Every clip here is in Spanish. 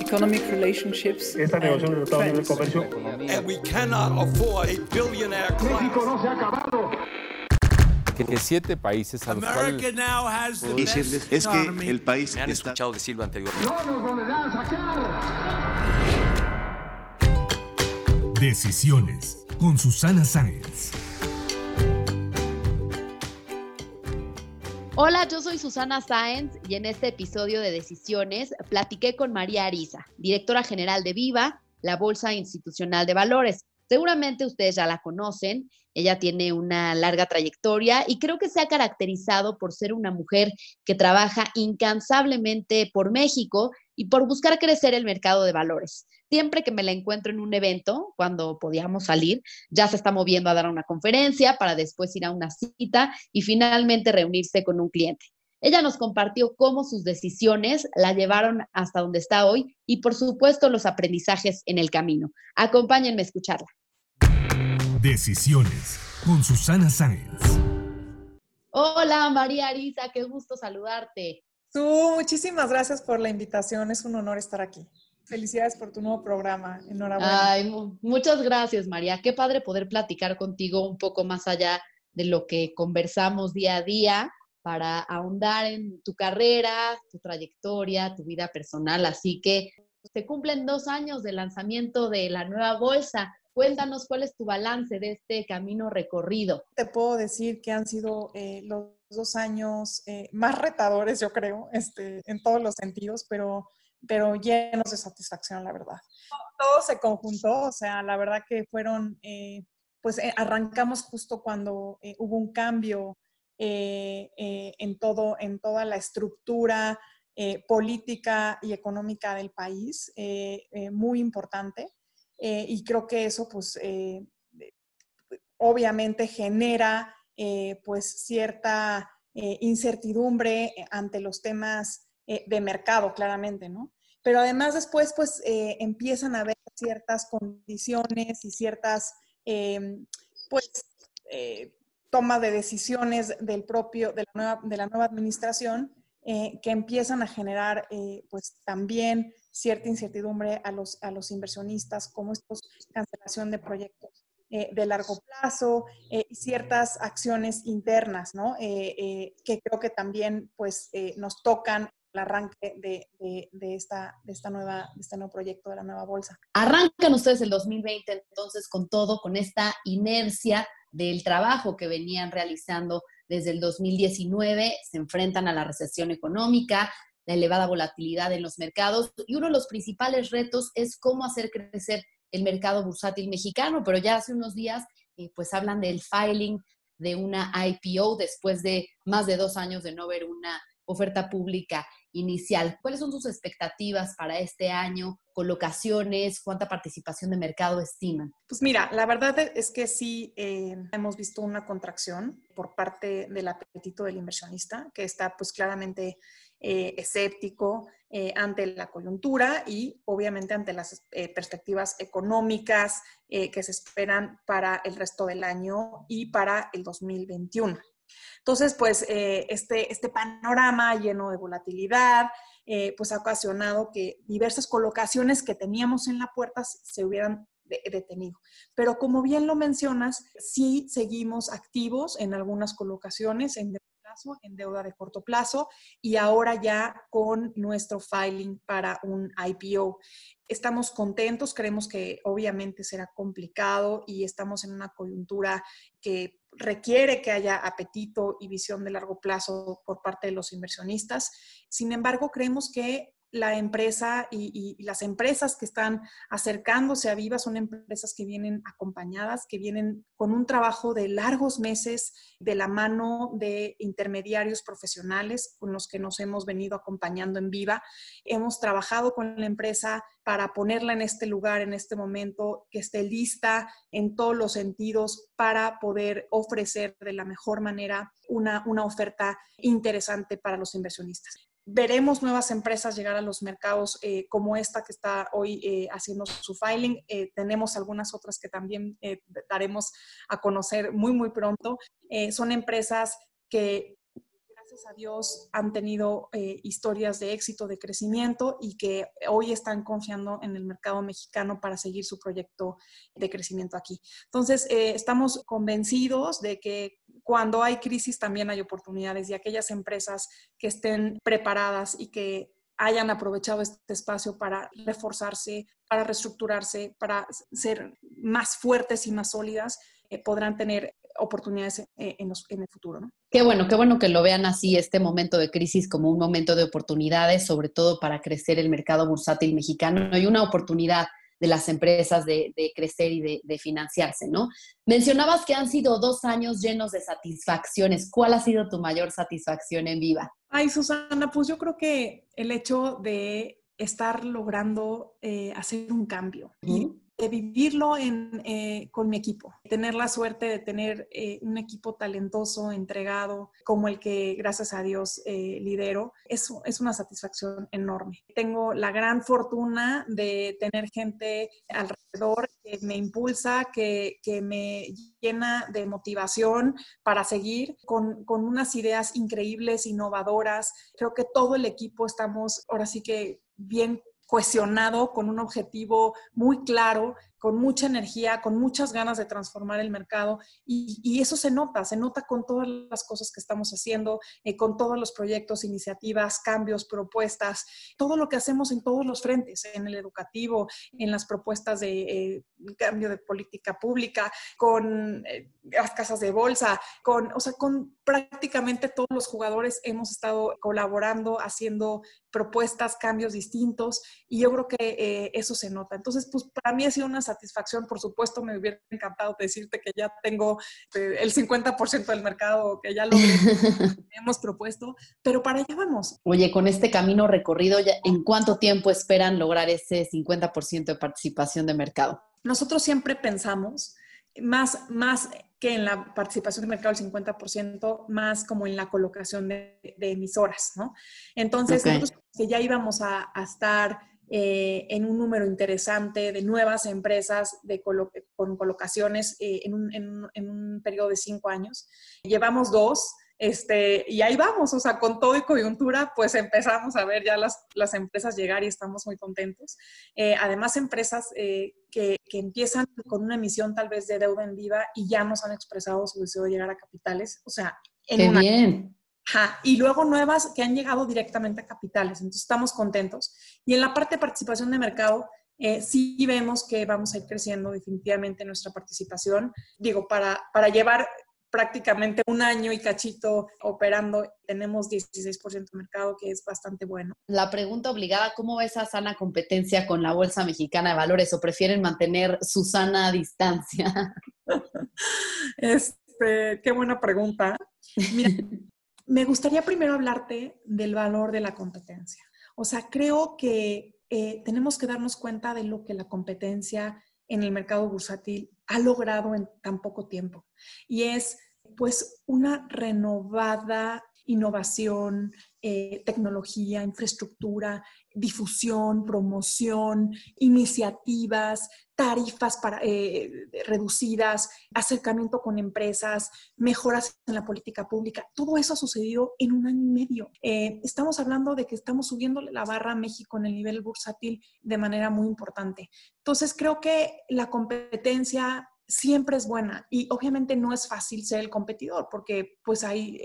economic relationships. Esta negociación del Tratado de Comercio. And we cannot afford a billionaire class. no se ha acabado. que siete países a los America cuales now has the best decirles es que el país Me han está escuchado decirlo anteriormente. No nos volverán a sacar. Decisiones con Susana Sáenz. Hola, yo soy Susana Sáenz y en este episodio de Decisiones platiqué con María Ariza, directora general de Viva, la Bolsa Institucional de Valores. Seguramente ustedes ya la conocen, ella tiene una larga trayectoria y creo que se ha caracterizado por ser una mujer que trabaja incansablemente por México y por buscar crecer el mercado de valores. Siempre que me la encuentro en un evento, cuando podíamos salir, ya se está moviendo a dar una conferencia para después ir a una cita y finalmente reunirse con un cliente. Ella nos compartió cómo sus decisiones la llevaron hasta donde está hoy y por supuesto los aprendizajes en el camino. Acompáñenme a escucharla. Decisiones con Susana Sáenz. Hola María Arisa, qué gusto saludarte. Tú, muchísimas gracias por la invitación. Es un honor estar aquí. Felicidades por tu nuevo programa. Enhorabuena. Ay, mu- muchas gracias María. Qué padre poder platicar contigo un poco más allá de lo que conversamos día a día para ahondar en tu carrera, tu trayectoria, tu vida personal. Así que se cumplen dos años del lanzamiento de la nueva bolsa. Cuéntanos cuál es tu balance de este camino recorrido. Te puedo decir que han sido eh, los dos años eh, más retadores, yo creo, este, en todos los sentidos, pero, pero llenos de satisfacción, la verdad. Todo se conjuntó, o sea, la verdad que fueron, eh, pues eh, arrancamos justo cuando eh, hubo un cambio en, todo, en toda la estructura política y económica del país, muy importante. Y creo que eso, pues, obviamente genera, pues, cierta incertidumbre ante los temas de mercado, claramente, ¿no? Pero además después, pues, eh, empiezan a haber ciertas condiciones y ciertas, eh, pues, eh, toma de decisiones del propio, de la nueva, de la nueva administración eh, que empiezan a generar, eh, pues, también cierta incertidumbre a los, a los inversionistas, como estos cancelación de proyectos de largo plazo y ciertas acciones internas, ¿no? Que creo que también, pues, nos tocan el arranque de, de- esta, de, esta nueva, de este nuevo proyecto de la nueva bolsa. Arrancan ustedes el 2020 entonces con todo, con esta inercia del trabajo que venían realizando desde el 2019, se enfrentan a la recesión económica, la elevada volatilidad en los mercados y uno de los principales retos es cómo hacer crecer el mercado bursátil mexicano, pero ya hace unos días eh, pues hablan del filing de una IPO después de más de dos años de no ver una oferta pública inicial. ¿Cuáles son sus expectativas para este año? ¿Colocaciones? ¿Cuánta participación de mercado estiman? Pues mira, la verdad es que sí eh, hemos visto una contracción por parte del apetito del inversionista, que está pues claramente eh, escéptico eh, ante la coyuntura y obviamente ante las perspectivas económicas que se esperan para el resto del año y para el 2021. Entonces, pues eh, este, este panorama lleno de volatilidad, eh, pues ha ocasionado que diversas colocaciones que teníamos en la puerta se hubieran de- detenido. Pero como bien lo mencionas, sí seguimos activos en algunas colocaciones, en en deuda de corto plazo y ahora ya con nuestro filing para un IPO. Estamos contentos, creemos que obviamente será complicado y estamos en una coyuntura que requiere que haya apetito y visión de largo plazo por parte de los inversionistas. Sin embargo, creemos que la empresa y, las empresas que están acercándose a Viva son empresas que vienen acompañadas, que vienen con un trabajo de largos meses de la mano de intermediarios profesionales con los que nos hemos venido acompañando en Viva. Hemos trabajado con la empresa para ponerla en este lugar, en este momento, que esté lista en todos los sentidos para poder ofrecer de la mejor manera una, una oferta interesante para los inversionistas veremos nuevas empresas llegar a los mercados eh, como esta que está hoy eh, haciendo su filing. Eh, tenemos algunas otras que también daremos a conocer muy, muy pronto. Son empresas que gracias a Dios han tenido eh, historias de éxito, de crecimiento y que hoy están confiando en el mercado mexicano para seguir su proyecto de crecimiento aquí. Entonces, eh, estamos convencidos de que cuando hay crisis también hay oportunidades y aquellas empresas que estén preparadas y que hayan aprovechado este espacio para reforzarse, para reestructurarse, para ser más fuertes y más sólidas, eh, podrán tener oportunidades eh, en, el futuro. ¿no? Qué bueno, qué bueno que lo vean así, este momento de crisis como un momento de oportunidades, sobre todo para crecer el mercado bursátil mexicano y una oportunidad de las empresas de, crecer y de, de, financiarse, ¿no? Mencionabas que han sido dos años llenos de satisfacciones. ¿Cuál ha sido tu mayor satisfacción en Viva? Ay, Susana, pues yo creo que el hecho de estar logrando eh, hacer un cambio y de vivirlo eh, con mi equipo, tener la suerte de tener eh, un equipo talentoso, entregado, como el que gracias a Dios lidero, eso es una satisfacción enorme. Tengo la gran fortuna de tener gente alrededor que me impulsa, que, me llena de motivación para seguir con unas ideas increíbles, innovadoras. Creo que todo el equipo estamos ahora sí que bien cohesionado, con un objetivo muy claro con mucha energía, con muchas ganas de transformar el mercado y, eso se nota, se nota con todas las cosas que estamos haciendo, eh, con todos los proyectos, iniciativas, cambios, propuestas, todo lo que hacemos en todos los frentes, en el educativo, en las propuestas de eh, cambio de política pública, con eh, las casas de bolsa, con, o sea, con prácticamente todos los jugadores hemos estado colaborando, haciendo propuestas, cambios distintos y yo creo que eso se nota. Entonces, pues para mí ha sido una satisfacción. Por supuesto, me hubiera encantado decirte que ya tengo eh, el 50% del mercado, que ya lo hemos propuesto, pero para allá vamos. Oye, con este camino recorrido, ¿en cuánto tiempo esperan lograr ese 50% de participación de mercado? Nosotros siempre pensamos más, más que en la participación de mercado del 50%, más como en la colocación de, emisoras, ¿no? Entonces, nosotros que ya íbamos a, a estar eh, en un número interesante de nuevas empresas de con colocaciones eh, en, un, periodo de cinco años. Llevamos dos. Este, y ahí vamos, o sea, con todo y coyuntura, pues empezamos a ver ya las, las empresas llegar y estamos muy contentos. Eh, además, empresas que, que, empiezan con una emisión tal vez de deuda en viva y ya nos han expresado su deseo de llegar a capitales, o sea, en Qué bien. Y luego nuevas que han llegado directamente a capitales. Entonces estamos contentos. Y en la parte de participación de mercado, eh, sí vemos que vamos a ir creciendo definitivamente nuestra participación. Digo, para, para llevar prácticamente un año y cachito operando, tenemos 16% de mercado, que es bastante bueno. La pregunta obligada, ¿cómo ves esa sana competencia con la Bolsa Mexicana de Valores o prefieren mantener su sana distancia? este, qué buena pregunta. Mira, me gustaría primero hablarte del valor de la competencia. O sea, creo que eh, tenemos que darnos cuenta de lo que la competencia en el mercado bursátil ha logrado en tan poco tiempo. Y es pues una renovada innovación, eh, tecnología, infraestructura, difusión, promoción, iniciativas, tarifas para, eh, reducidas, acercamiento con empresas, mejoras en la política pública. Todo eso ha sucedido en un año y medio. Eh, estamos hablando de que estamos subiendo la barra a México en el nivel bursátil de manera muy importante. Entonces, creo que la competencia siempre es buena y obviamente no es fácil ser el competidor porque pues hay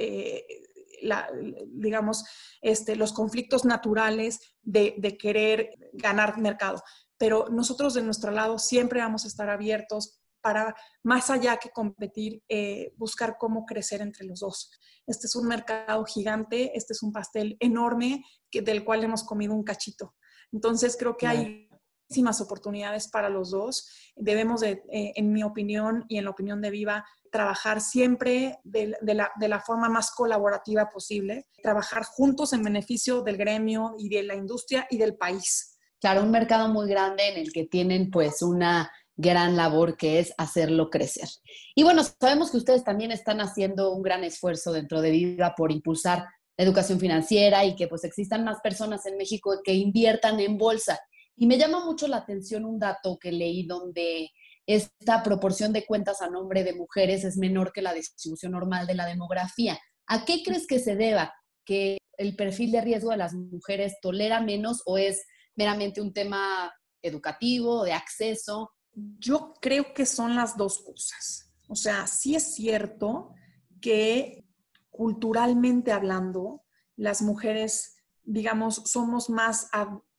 digamos, este, los conflictos naturales de, querer ganar mercado. Pero nosotros de nuestro lado siempre vamos a estar abiertos para, más allá que competir, eh, buscar cómo crecer entre los dos. Este es un mercado gigante, este es un pastel enorme que, del cual hemos comido un cachito. Entonces creo que hay muchísimas oportunidades para los dos. Debemos, de, eh, en mi opinión y en la opinión de Viva, trabajar siempre de, la, forma más colaborativa posible, trabajar juntos en beneficio del gremio y de la industria y del país. Claro, un mercado muy grande en el que tienen pues una gran labor que es hacerlo crecer. Y bueno, sabemos que ustedes también están haciendo un gran esfuerzo dentro de Viva por impulsar la educación financiera y que pues existan más personas en México que inviertan en bolsa. Y me llama mucho la atención un dato que leí donde esta proporción de cuentas a nombre de mujeres es menor que la distribución normal de la demografía. ¿A qué crees que se deba que el perfil de riesgo de las mujeres tolera menos o es meramente un tema educativo, de acceso? Yo creo que son las dos cosas. O sea, sí es cierto que culturalmente hablando, las mujeres, digamos, somos más,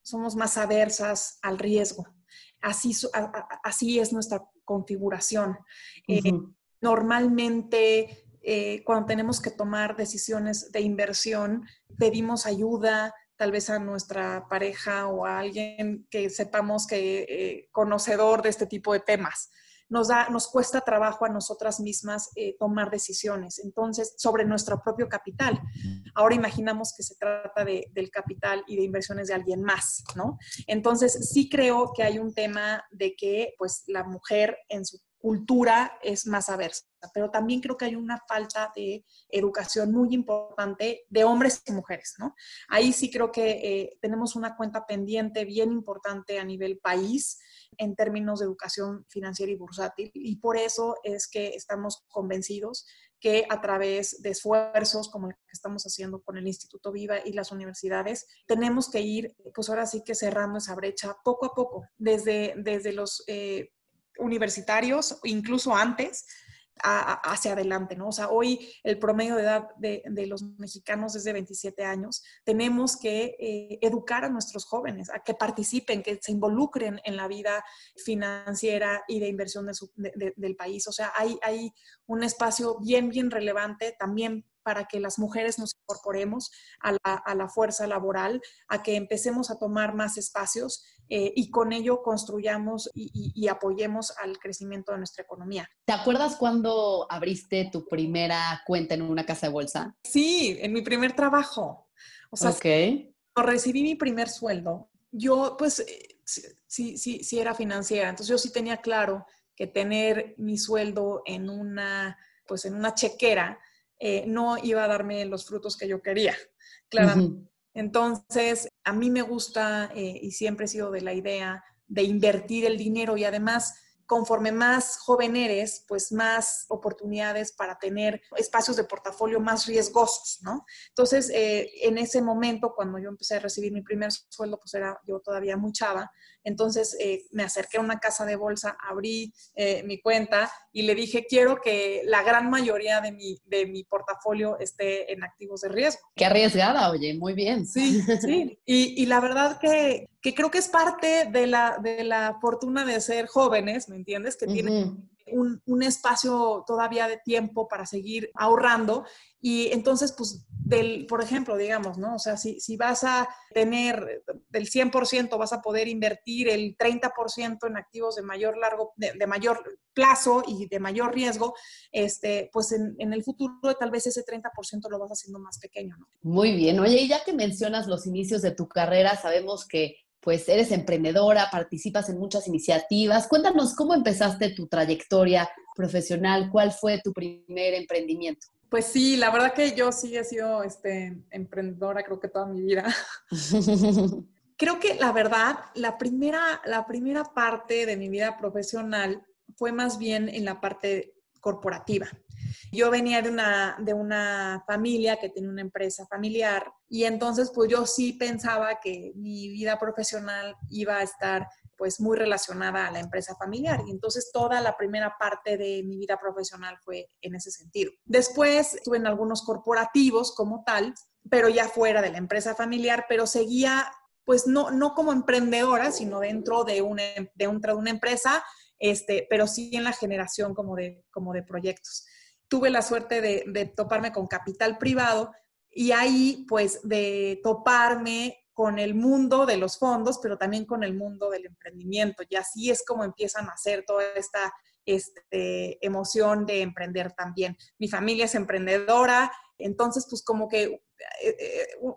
somos más aversas al riesgo. Así, así es nuestra configuración. Eh, normalmente, eh, cuando tenemos que tomar decisiones de inversión, pedimos ayuda, tal vez a nuestra pareja o a alguien que sepamos que eh, conocedor de este tipo de temas. Nos, da, nos cuesta trabajo a nosotras mismas eh, tomar decisiones, entonces, sobre nuestro propio capital. Ahora imaginamos que se trata de, del capital y de inversiones de alguien más, ¿no? Entonces, sí creo que hay un tema de que, pues, la mujer en su cultura es más aversa, pero también creo que hay una falta de educación muy importante de hombres y mujeres, ¿no? Ahí sí creo que eh, tenemos una cuenta pendiente bien importante a nivel país en términos de educación financiera y bursátil y por eso es que estamos convencidos que a través de esfuerzos como el que estamos haciendo con el Instituto Viva y las universidades, tenemos que ir, pues ahora sí que cerrando esa brecha poco a poco, desde, desde los eh, universitarios, incluso antes, hacia adelante, ¿no? O sea, hoy el promedio de edad de, los mexicanos es de 27 años. Tenemos que eh, educar a nuestros jóvenes, a que participen, que se involucren en la vida financiera y de inversión del país. O sea, hay, hay un espacio bien, bien relevante también para que las mujeres nos incorporemos a la, fuerza laboral, a que empecemos a tomar más espacios eh, y con ello construyamos y, apoyemos al crecimiento de nuestra economía. ¿Te acuerdas cuando abriste tu primera cuenta en una casa de bolsa? Sí, en mi primer trabajo. O sea, cuando recibí mi primer sueldo, yo pues eh, sí, sí, sí era financiera, entonces yo sí tenía claro que tener mi sueldo en una, pues en una chequera, eh, no iba a darme los frutos que yo quería, claro. Entonces, a mí me gusta eh, y siempre he sido de la idea de invertir el dinero y además conforme más joven eres, pues más oportunidades para tener espacios de portafolio más riesgosos, ¿no? Entonces, eh, en ese momento, cuando yo empecé a recibir mi primer sueldo, pues era yo todavía muy chava, entonces eh, me acerqué a una casa de bolsa, abrí eh, mi cuenta y le dije, quiero que la gran mayoría de mi, de mi portafolio esté en activos de riesgo. Qué arriesgada, oye, muy bien. Sí, sí. Y, y la verdad que, que, creo que es parte de la, de la fortuna de ser jóvenes, ¿me entiendes? Que tienen un, un, espacio todavía de tiempo para seguir ahorrando. Y entonces, pues, del, por ejemplo, digamos, ¿no? O sea, si, si vas a tener del 100%, vas a poder invertir el 30% en activos de mayor largo, de, mayor plazo y de mayor riesgo, este, pues en, en, el futuro tal vez ese 30% lo vas haciendo más pequeño, ¿no? Muy bien. Oye, y ya que mencionas los inicios de tu carrera, sabemos que pues eres emprendedora, participas en muchas iniciativas. Cuéntanos cómo empezaste tu trayectoria profesional, cuál fue tu primer emprendimiento. Pues sí, la verdad que yo sí he sido este, emprendedora creo que toda mi vida. creo que la verdad, la primera, la primera parte de mi vida profesional fue más bien en la parte corporativa. Yo venía de una, de una familia que tenía una empresa familiar y entonces pues yo sí pensaba que mi vida profesional iba a estar pues muy relacionada a la empresa familiar y entonces toda la primera parte de mi vida profesional fue en ese sentido. Después estuve en algunos corporativos como tal, pero ya fuera de la empresa familiar, pero seguía pues no, no como emprendedora, sino dentro de una, de, una empresa, este, pero sí en la generación como de, como de proyectos tuve la suerte de, toparme con capital privado y ahí pues de toparme con el mundo de los fondos, pero también con el mundo del emprendimiento. Y así es como empiezan a hacer toda esta este, emoción de emprender también. Mi familia es emprendedora, entonces pues como que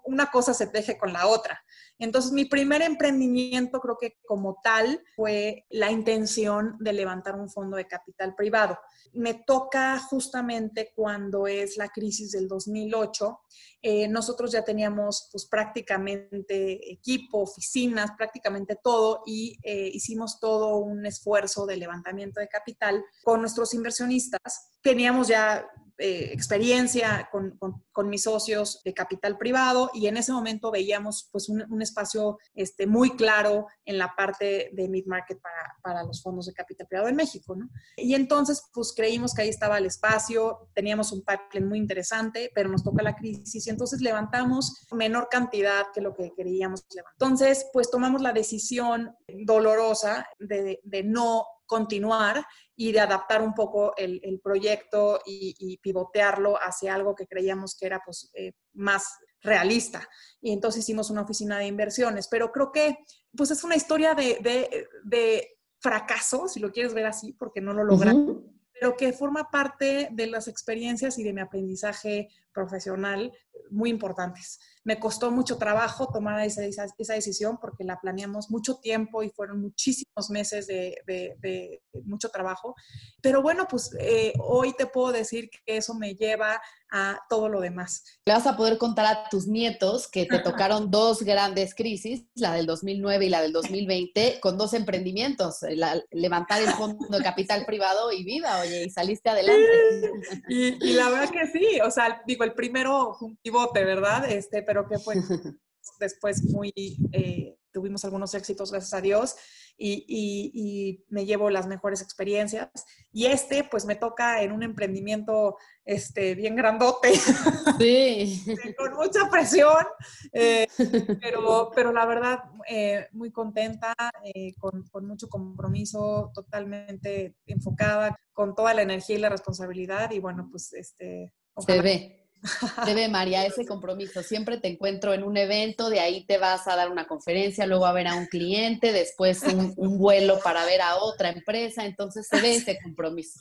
una cosa se teje con la otra. Entonces, mi primer emprendimiento, creo que como tal, fue la intención de levantar un fondo de capital privado. Me toca justamente cuando es la crisis del 2008. Eh, nosotros ya teníamos pues prácticamente equipo, oficinas, prácticamente todo y eh, hicimos todo un esfuerzo de levantamiento de capital con nuestros inversionistas. Teníamos ya eh, experiencia con, con, mis socios de capital privado y en ese momento veíamos pues un, espacio este, muy claro en la parte de mid-market para, para, los fondos de capital privado en México, ¿no? Y entonces pues creímos que ahí estaba el espacio, teníamos un pipeline muy interesante, pero nos toca la crisis y entonces levantamos menor cantidad que lo que queríamos. Entonces pues tomamos la decisión dolorosa de, de no continuar y de adaptar un poco el, el proyecto y, pivotearlo hacia algo que creíamos que era pues, eh, más realista. Y entonces hicimos una oficina de inversiones, pero creo que pues es una historia de, de, de fracaso, si lo quieres ver así, porque no lo logramos, pero que forma parte de las experiencias y de mi aprendizaje profesional muy importantes. Me costó mucho trabajo tomar esa, esa, decisión porque la planeamos mucho tiempo y fueron muchísimos meses de, de, mucho trabajo. Pero bueno, pues eh, hoy te puedo decir que eso me lleva a todo lo demás. Le vas a poder contar a tus nietos que te tocaron dos grandes crisis, la del 2009 y la del 2020, con dos emprendimientos, levantar el fondo de capital privado y vida, oye, y saliste adelante. Y, y la verdad que sí, o sea, digo, el primero fue un pivote, ¿verdad? Este, pero que fue después muy, eh, tuvimos algunos éxitos, gracias a Dios, y, y, me llevo las mejores experiencias. Y este, pues me toca en un emprendimiento este, bien grandote, sí. con mucha presión, eh, pero, pero la verdad, eh, muy contenta, con, con, mucho compromiso, totalmente enfocada, con toda la energía y la responsabilidad. Y bueno, pues este... Se ve. Debe, María, ese compromiso. Siempre te encuentro en un evento, de ahí te vas a dar una conferencia, luego a ver a un cliente, después un, vuelo para ver a otra empresa, entonces se ve ese compromiso.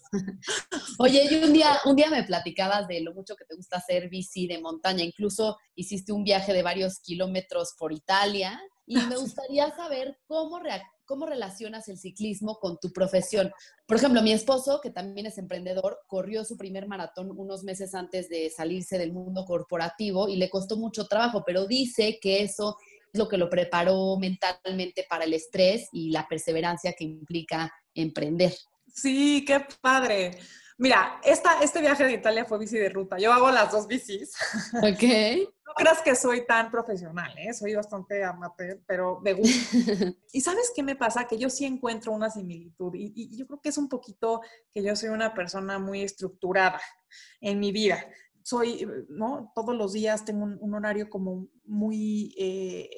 Oye, y un día, un día me platicabas de lo mucho que te gusta hacer bici de montaña, incluso hiciste un viaje de varios kilómetros por Italia, y me gustaría saber cómo, ¿cómo relacionas el ciclismo con tu profesión? Por ejemplo, mi esposo, que también es emprendedor, corrió su primer maratón unos meses antes de salirse del mundo corporativo y le costó mucho trabajo, pero dice que eso es lo que lo preparó mentalmente para el estrés y la perseverancia que implica emprender. Sí, qué padre. Mira, esta, este viaje de Italia fue bici de ruta. Yo hago las dos bicis. Ok. No creas que soy tan profesional, ¿eh? Soy bastante amateur, pero me gusta. y ¿sabes qué me pasa? Que yo sí encuentro una similitud y, y, yo creo que es un poquito que yo soy una persona muy estructurada en mi vida. Soy, ¿no? Todos los días tengo un, horario como muy... Eh,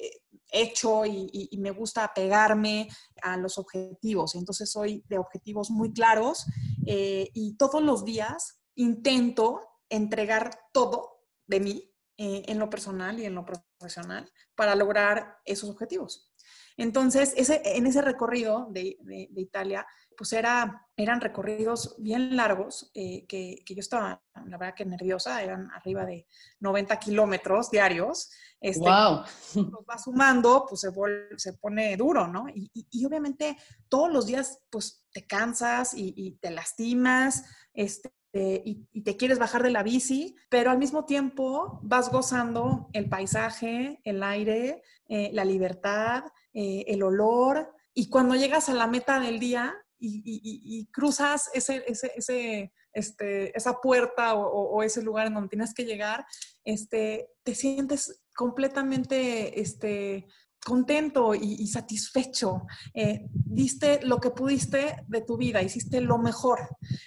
hecho y, me gusta apegarme a los objetivos. Entonces soy de objetivos muy claros eh, y todos los días intento entregar todo de mí eh, en lo personal y en lo profesional para lograr esos objetivos. Entonces, ese, en ese recorrido de, de, Italia, pues era, eran recorridos bien largos, eh, que, que, yo estaba, la verdad que nerviosa, eran arriba de 90 kilómetros diarios. Este, ¡Wow! Los va sumando, pues se, se pone duro, ¿no? Y, y, obviamente todos los días, pues te cansas y, y te lastimas, este, y, y, te quieres bajar de la bici, pero al mismo tiempo vas gozando el paisaje, el aire, eh, la libertad, eh, el olor, y cuando llegas a la meta del día y, cruzas ese, ese, este, esa puerta o, ese lugar en donde tienes que llegar, este, te sientes completamente este, contento y, satisfecho. Eh, diste lo que pudiste de tu vida, hiciste lo mejor.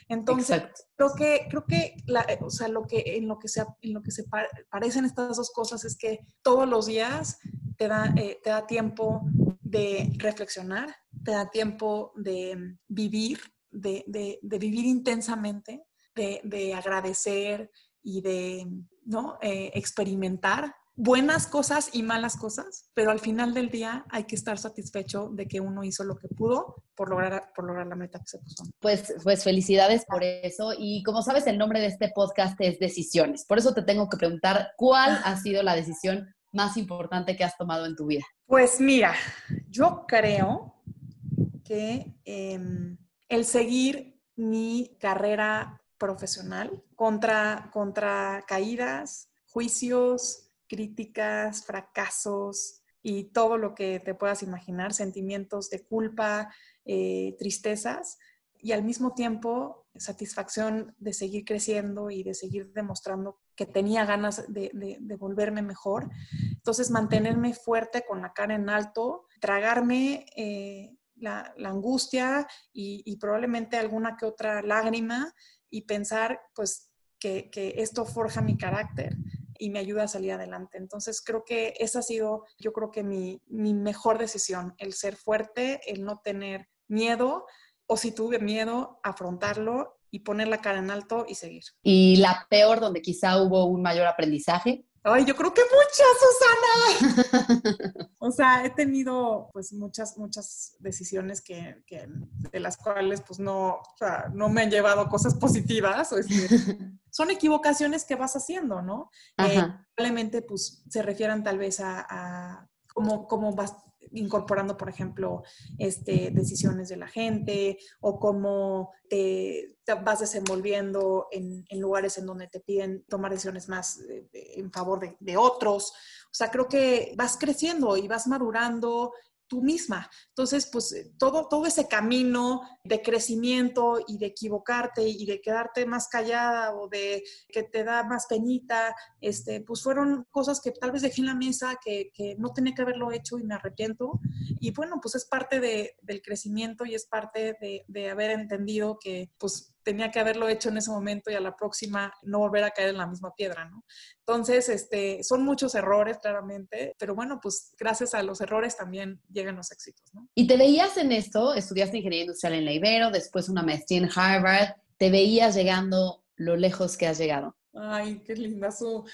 Entonces, creo que, creo que, o sea, lo que, en, lo que se, en lo que se parecen estas dos cosas es que todos los días te da, eh, te da tiempo de reflexionar, te da tiempo de vivir, de, de, vivir intensamente, de, de, agradecer y de ¿no? Eh, experimentar buenas cosas y malas cosas, pero al final del día hay que estar satisfecho de que uno hizo lo que pudo por lograr, por lograr la meta que se puso. Pues, pues felicidades por eso. Y como sabes, el nombre de este podcast es Decisiones. Por eso te tengo que preguntar, ¿cuál ha sido la decisión más importante que has tomado en tu vida? Pues mira, yo creo que em, el seguir mi carrera profesional contra, contra caídas, juicios, críticas, fracasos y todo lo que te puedas imaginar, sentimientos de culpa, eh, tristezas, y al mismo tiempo satisfacción de seguir creciendo y de seguir demostrando que tenía ganas de, volverme mejor. Entonces, mantenerme fuerte con la cara en alto, tragarme eh, la, angustia y, probablemente alguna que otra lágrima y pensar, pues, que, esto forja mi carácter y me ayuda a salir adelante. Entonces, creo que esa ha sido, yo creo que mi, mi mejor decisión, el ser fuerte, el no tener miedo o si tuve miedo, afrontarlo y poner la cara en alto y seguir. ¿Y la peor, donde quizá hubo un mayor aprendizaje? Ay, yo creo que muchas, Susana. o sea, he tenido pues muchas, muchas decisiones que, de las cuales pues no, o sea, no me han llevado cosas positivas. son equivocaciones que vas haciendo, ¿no? Eh, probablemente pues se refieran tal vez a, a cómo, cómo vas incorporando, por ejemplo, este, decisiones de la gente o cómo te, vas desenvolviendo en, lugares en donde te piden tomar decisiones más eh, en favor de, de otros. O sea, creo que vas creciendo y vas madurando tú misma. Entonces, pues eh, todo, todo ese camino de crecimiento y de equivocarte y de quedarte más callada o de que te da más penita, este, pues fueron cosas que tal vez dejé en la mesa que, que no tenía que haberlo hecho y me arrepiento. Y bueno, pues es parte de, del crecimiento y es parte de, de haber entendido que pues tenía que haberlo hecho en ese momento y a la próxima no volver a caer en la misma piedra, ¿no? Entonces, este, son muchos errores, claramente, pero bueno, pues gracias a los errores también llegan los éxitos, ¿no? ¿Y te veías en esto? Estudiaste ingeniería industrial en la Ibero, después una maestría en Harvard, ¿te veías llegando lo lejos que has llegado? Ay, qué linda su...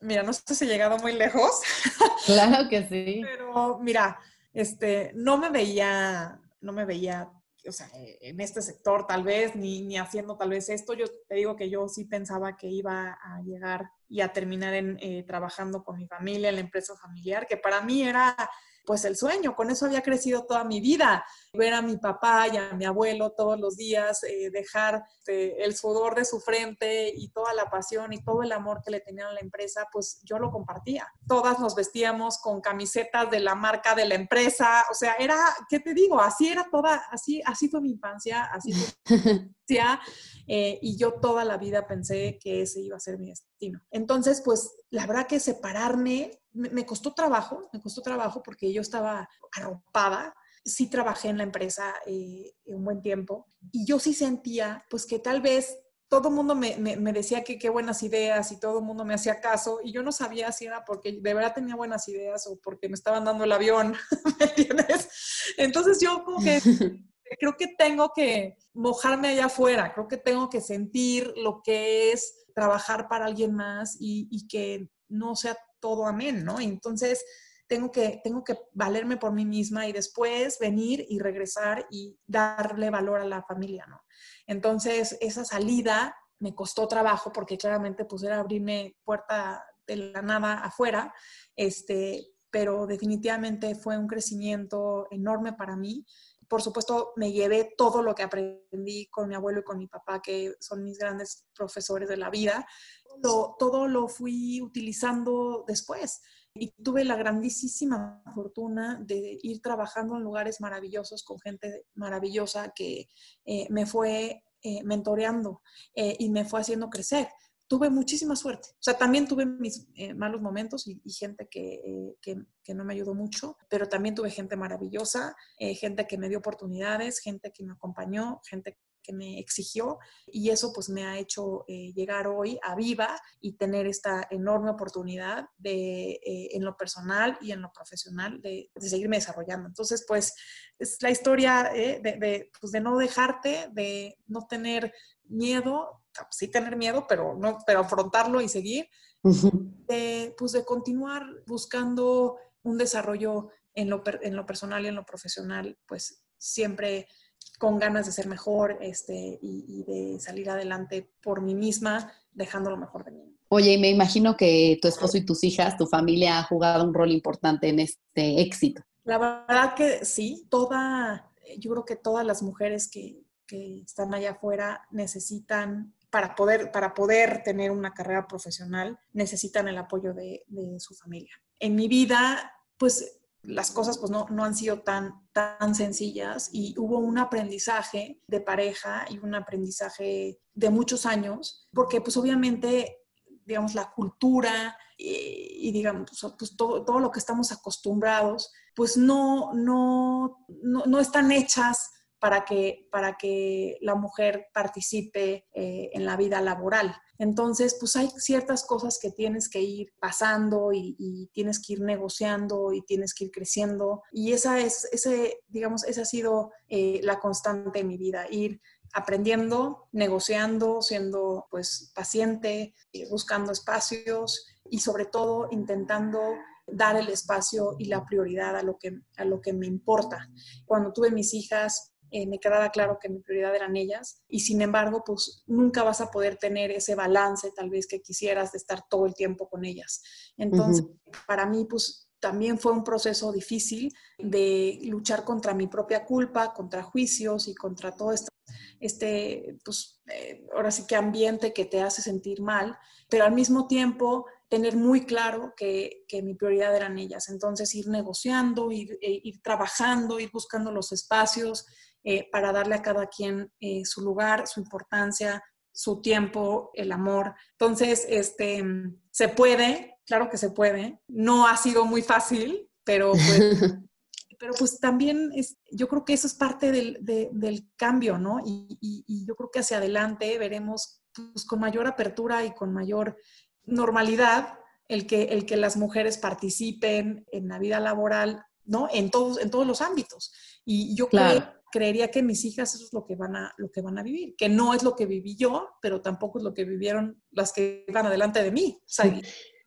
Mira, no sé si he llegado muy lejos. Claro que sí. Pero mira, este, no me veía, no me veía o sea, en este sector tal vez, ni, ni, haciendo tal vez esto. Yo te digo que yo sí pensaba que iba a llegar y a terminar en, eh, trabajando con mi familia, en la empresa familiar, que para mí era pues el sueño, con eso había crecido toda mi vida, ver a mi papá y a mi abuelo todos los días, eh, dejar este, el sudor de su frente y toda la pasión y todo el amor que le tenían a la empresa, pues yo lo compartía. Todas nos vestíamos con camisetas de la marca de la empresa, o sea, era, ¿qué te digo? Así era toda, así, así fue mi infancia, así fue eh, y yo toda la vida pensé que ese iba a ser mi destino. Entonces, pues la verdad que separarme me, costó trabajo, me costó trabajo porque yo estaba arropada. Sí trabajé en la empresa eh, un buen tiempo y yo sí sentía pues que tal vez todo el mundo me, me, decía que qué buenas ideas y todo el mundo me hacía caso y yo no sabía si era porque de verdad tenía buenas ideas o porque me estaban dando el avión, ¿me entiendes? Entonces yo como que creo que tengo que mojarme allá afuera, creo que tengo que sentir lo que es trabajar para alguien más y, y que no sea todo amén, ¿no? Entonces, tengo que, tengo que valerme por mí misma y después venir y regresar y darle valor a la familia, ¿no? Entonces, esa salida me costó trabajo porque claramente pues era abrirme puerta de la nada afuera, este, pero definitivamente fue un crecimiento enorme para mí. Por supuesto, me llevé todo lo que aprendí con mi abuelo y con mi papá, que son mis grandes profesores de la vida, todo lo fui utilizando después. Y tuve la grandísima fortuna de ir trabajando en lugares maravillosos con gente maravillosa que eh, me fue eh, mentoreando eh, y me fue haciendo crecer. Tuve muchísima suerte. O sea, también tuve mis malos momentos y, gente que, que, que, no me ayudó mucho, pero también tuve gente maravillosa, gente que me dio oportunidades, gente que me acompañó, gente que me exigió y eso pues me ha hecho eh, llegar hoy a Viva y tener esta enorme oportunidad de, eh, en lo personal y en lo profesional de, seguirme desarrollando. Entonces pues es la historia eh, de, pues, de, no dejarte, de no tener miedo, sí tener miedo, pero, no, pero afrontarlo y seguir, de, pues de continuar buscando un desarrollo en lo, en lo personal y en lo profesional, pues siempre con ganas de ser mejor este, y, de salir adelante por mí misma, dejando lo mejor de mí. Oye, y me imagino que tu esposo y tus hijas, tu familia ha jugado un rol importante en este éxito. La verdad que sí, toda, yo creo que todas las mujeres que, que están allá afuera necesitan para poder, para poder tener una carrera profesional, necesitan el apoyo de, su familia. En mi vida, pues las cosas pues no, no han sido tan, tan sencillas y hubo un aprendizaje de pareja y un aprendizaje de muchos años, porque pues obviamente, digamos, la cultura y, y digamos, pues, pues todo, todo, lo que estamos acostumbrados, pues no, no, no, no están hechas para que, para que la mujer participe eh, en la vida laboral. Entonces, pues hay ciertas cosas que tienes que ir pasando y, tienes que ir negociando y tienes que ir creciendo. Y esa es, ese, digamos, esa ha sido eh, la constante en mi vida, ir aprendiendo, negociando, siendo pues paciente, eh, buscando espacios y sobre todo intentando dar el espacio y la prioridad a lo que, a lo que me importa. Cuando tuve mis hijas, eh, me quedaba claro que mi prioridad eran ellas y sin embargo, pues nunca vas a poder tener ese balance tal vez que quisieras de estar todo el tiempo con ellas. Entonces, uh -huh. para mí, pues también fue un proceso difícil de luchar contra mi propia culpa, contra juicios y contra todo esto, este, pues eh, ahora sí que ambiente que te hace sentir mal, pero al mismo tiempo tener muy claro que, que mi prioridad eran ellas. Entonces ir negociando, ir, eh, ir trabajando, ir buscando los espacios, eh, para darle a cada quien eh, su lugar, su importancia, su tiempo, el amor. Entonces, este, se puede, claro que se puede. No ha sido muy fácil, pero pues, pero pues también es, yo creo que eso es parte del, de, del cambio, ¿no? Y, y, y, yo creo que hacia adelante veremos pues, con mayor apertura y con mayor normalidad el que, el que las mujeres participen en la vida laboral, ¿no? En todos, en todos los ámbitos. Y yo claro. creo creería que mis hijas eso es lo que van a lo que van a vivir, que no es lo que viví yo, pero tampoco es lo que vivieron las que van adelante de mí. O sea,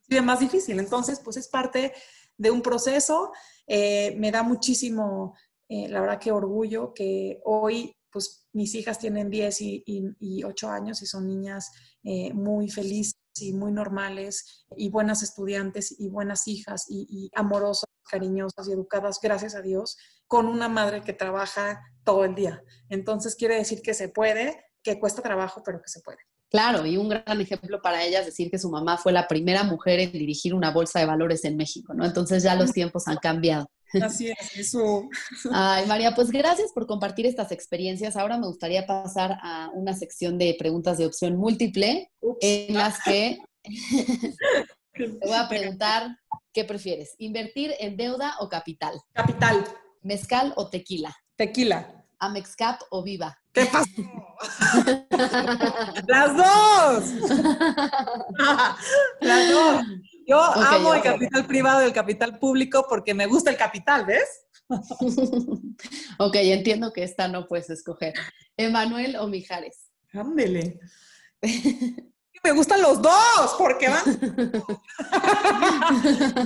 es más difícil. Entonces, pues es parte de un proceso. Eh, me da muchísimo, eh, la verdad que orgullo que hoy, pues mis hijas tienen 10 y, y, y 8 años y son niñas eh, muy felices y muy normales y buenas estudiantes y buenas hijas y, y amorosas, cariñosas y educadas, gracias a Dios, con una madre que trabaja todo el día. Entonces quiere decir que se puede, que cuesta trabajo, pero que se puede. Claro, y un gran ejemplo para ellas decir que su mamá fue la primera mujer en dirigir una bolsa de valores en México, ¿no? Entonces ya los tiempos han cambiado. Así es, eso. Ay, María, pues gracias por compartir estas experiencias. Ahora me gustaría pasar a una sección de preguntas de opción múltiple, Ups. en las que te voy a preguntar, ¿qué prefieres? ¿Invertir en deuda o capital? Capital. ¿Mezcal o tequila? Tequila. ¿Amexcap o Viva? ¿Qué pasó? ¡Las dos! ¡Las dos! Yo okay, amo okay. el capital privado y el capital público porque me gusta el capital, ¿ves? ok, entiendo que esta no puedes escoger. ¿Emanuel o Mijares? Ándele. me gustan los dos, porque van.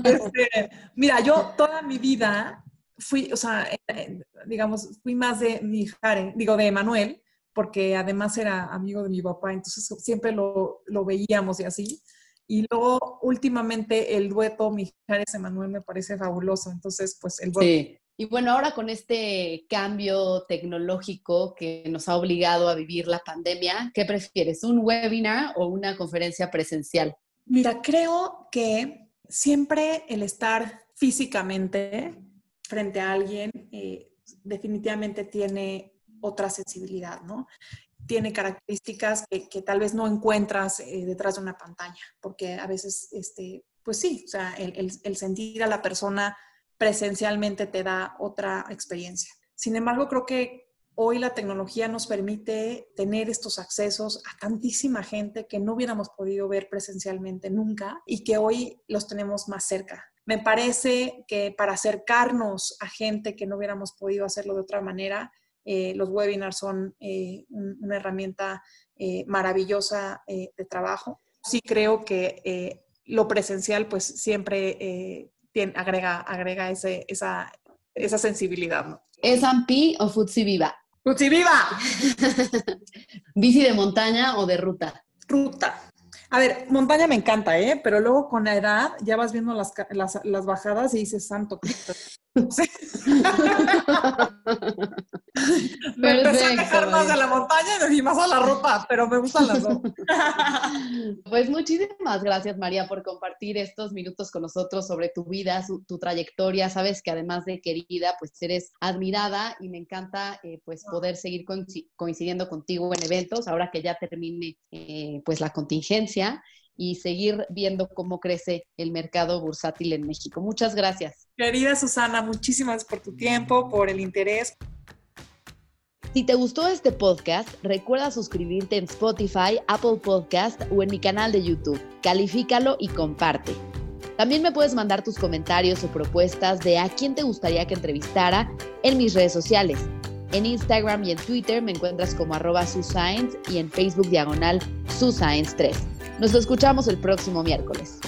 este, mira, yo toda mi vida fui, o sea, digamos, fui más de mi Jare, digo, de Emanuel, porque además era amigo de mi papá, entonces siempre lo, lo veíamos y así. Y luego, últimamente, el dueto Mijares Emanuel me parece fabuloso. Entonces, pues el dueto. Sí. Y bueno, ahora con este cambio tecnológico que nos ha obligado a vivir la pandemia, ¿qué prefieres? ¿Un webinar o una conferencia presencial? Mira, creo que siempre el estar físicamente frente a alguien eh, definitivamente tiene otra sensibilidad, ¿no? Tiene características que, tal vez no encuentras eh, detrás de una pantalla, porque a veces, este, pues sí, o sea, el sentir a la persona presencialmente te da otra experiencia. Sin embargo, creo que hoy la tecnología nos permite tener estos accesos a tantísima gente que no hubiéramos podido ver presencialmente nunca y que hoy los tenemos más cerca. Me parece que para acercarnos a gente que no hubiéramos podido hacerlo de otra manera, eh, los webinars son eh, un, una herramienta eh, maravillosa de trabajo. Sí creo que lo presencial pues siempre tiene, agrega, agrega ese, esa, esa sensibilidad. ¿no? ¿S&P o Futsi Viva? ¡Futsi Viva! ¿Bici de montaña o de ruta? Ruta. A ver, montaña me encanta, ¿eh? Pero luego con la edad ya vas viendo las, las, las bajadas y dices, santo Cristo. Me empecé a alejar más de la montaña y más a la ropa, pero me gustan las dos. Pues muchísimas gracias, María, por compartir estos minutos con nosotros sobre tu vida, su- tu trayectoria. Sabes que además de querida, pues eres admirada y me encanta eh, pues poder seguir coinci- coincidiendo contigo en eventos ahora que ya termine eh, pues la contingencia y seguir viendo cómo crece el mercado bursátil en México. Muchas gracias. Querida Susana, muchísimas por tu tiempo, por el interés. Si te gustó este podcast, recuerda suscribirte en Spotify, Apple Podcast o en mi canal de YouTube. Califícalo y comparte. También me puedes mandar tus comentarios o propuestas de a quién te gustaría que entrevistara en mis redes sociales. En Instagram y en Twitter me encuentras como arroba suscience y en Facebook diagonal suscience3. Nos escuchamos el próximo miércoles.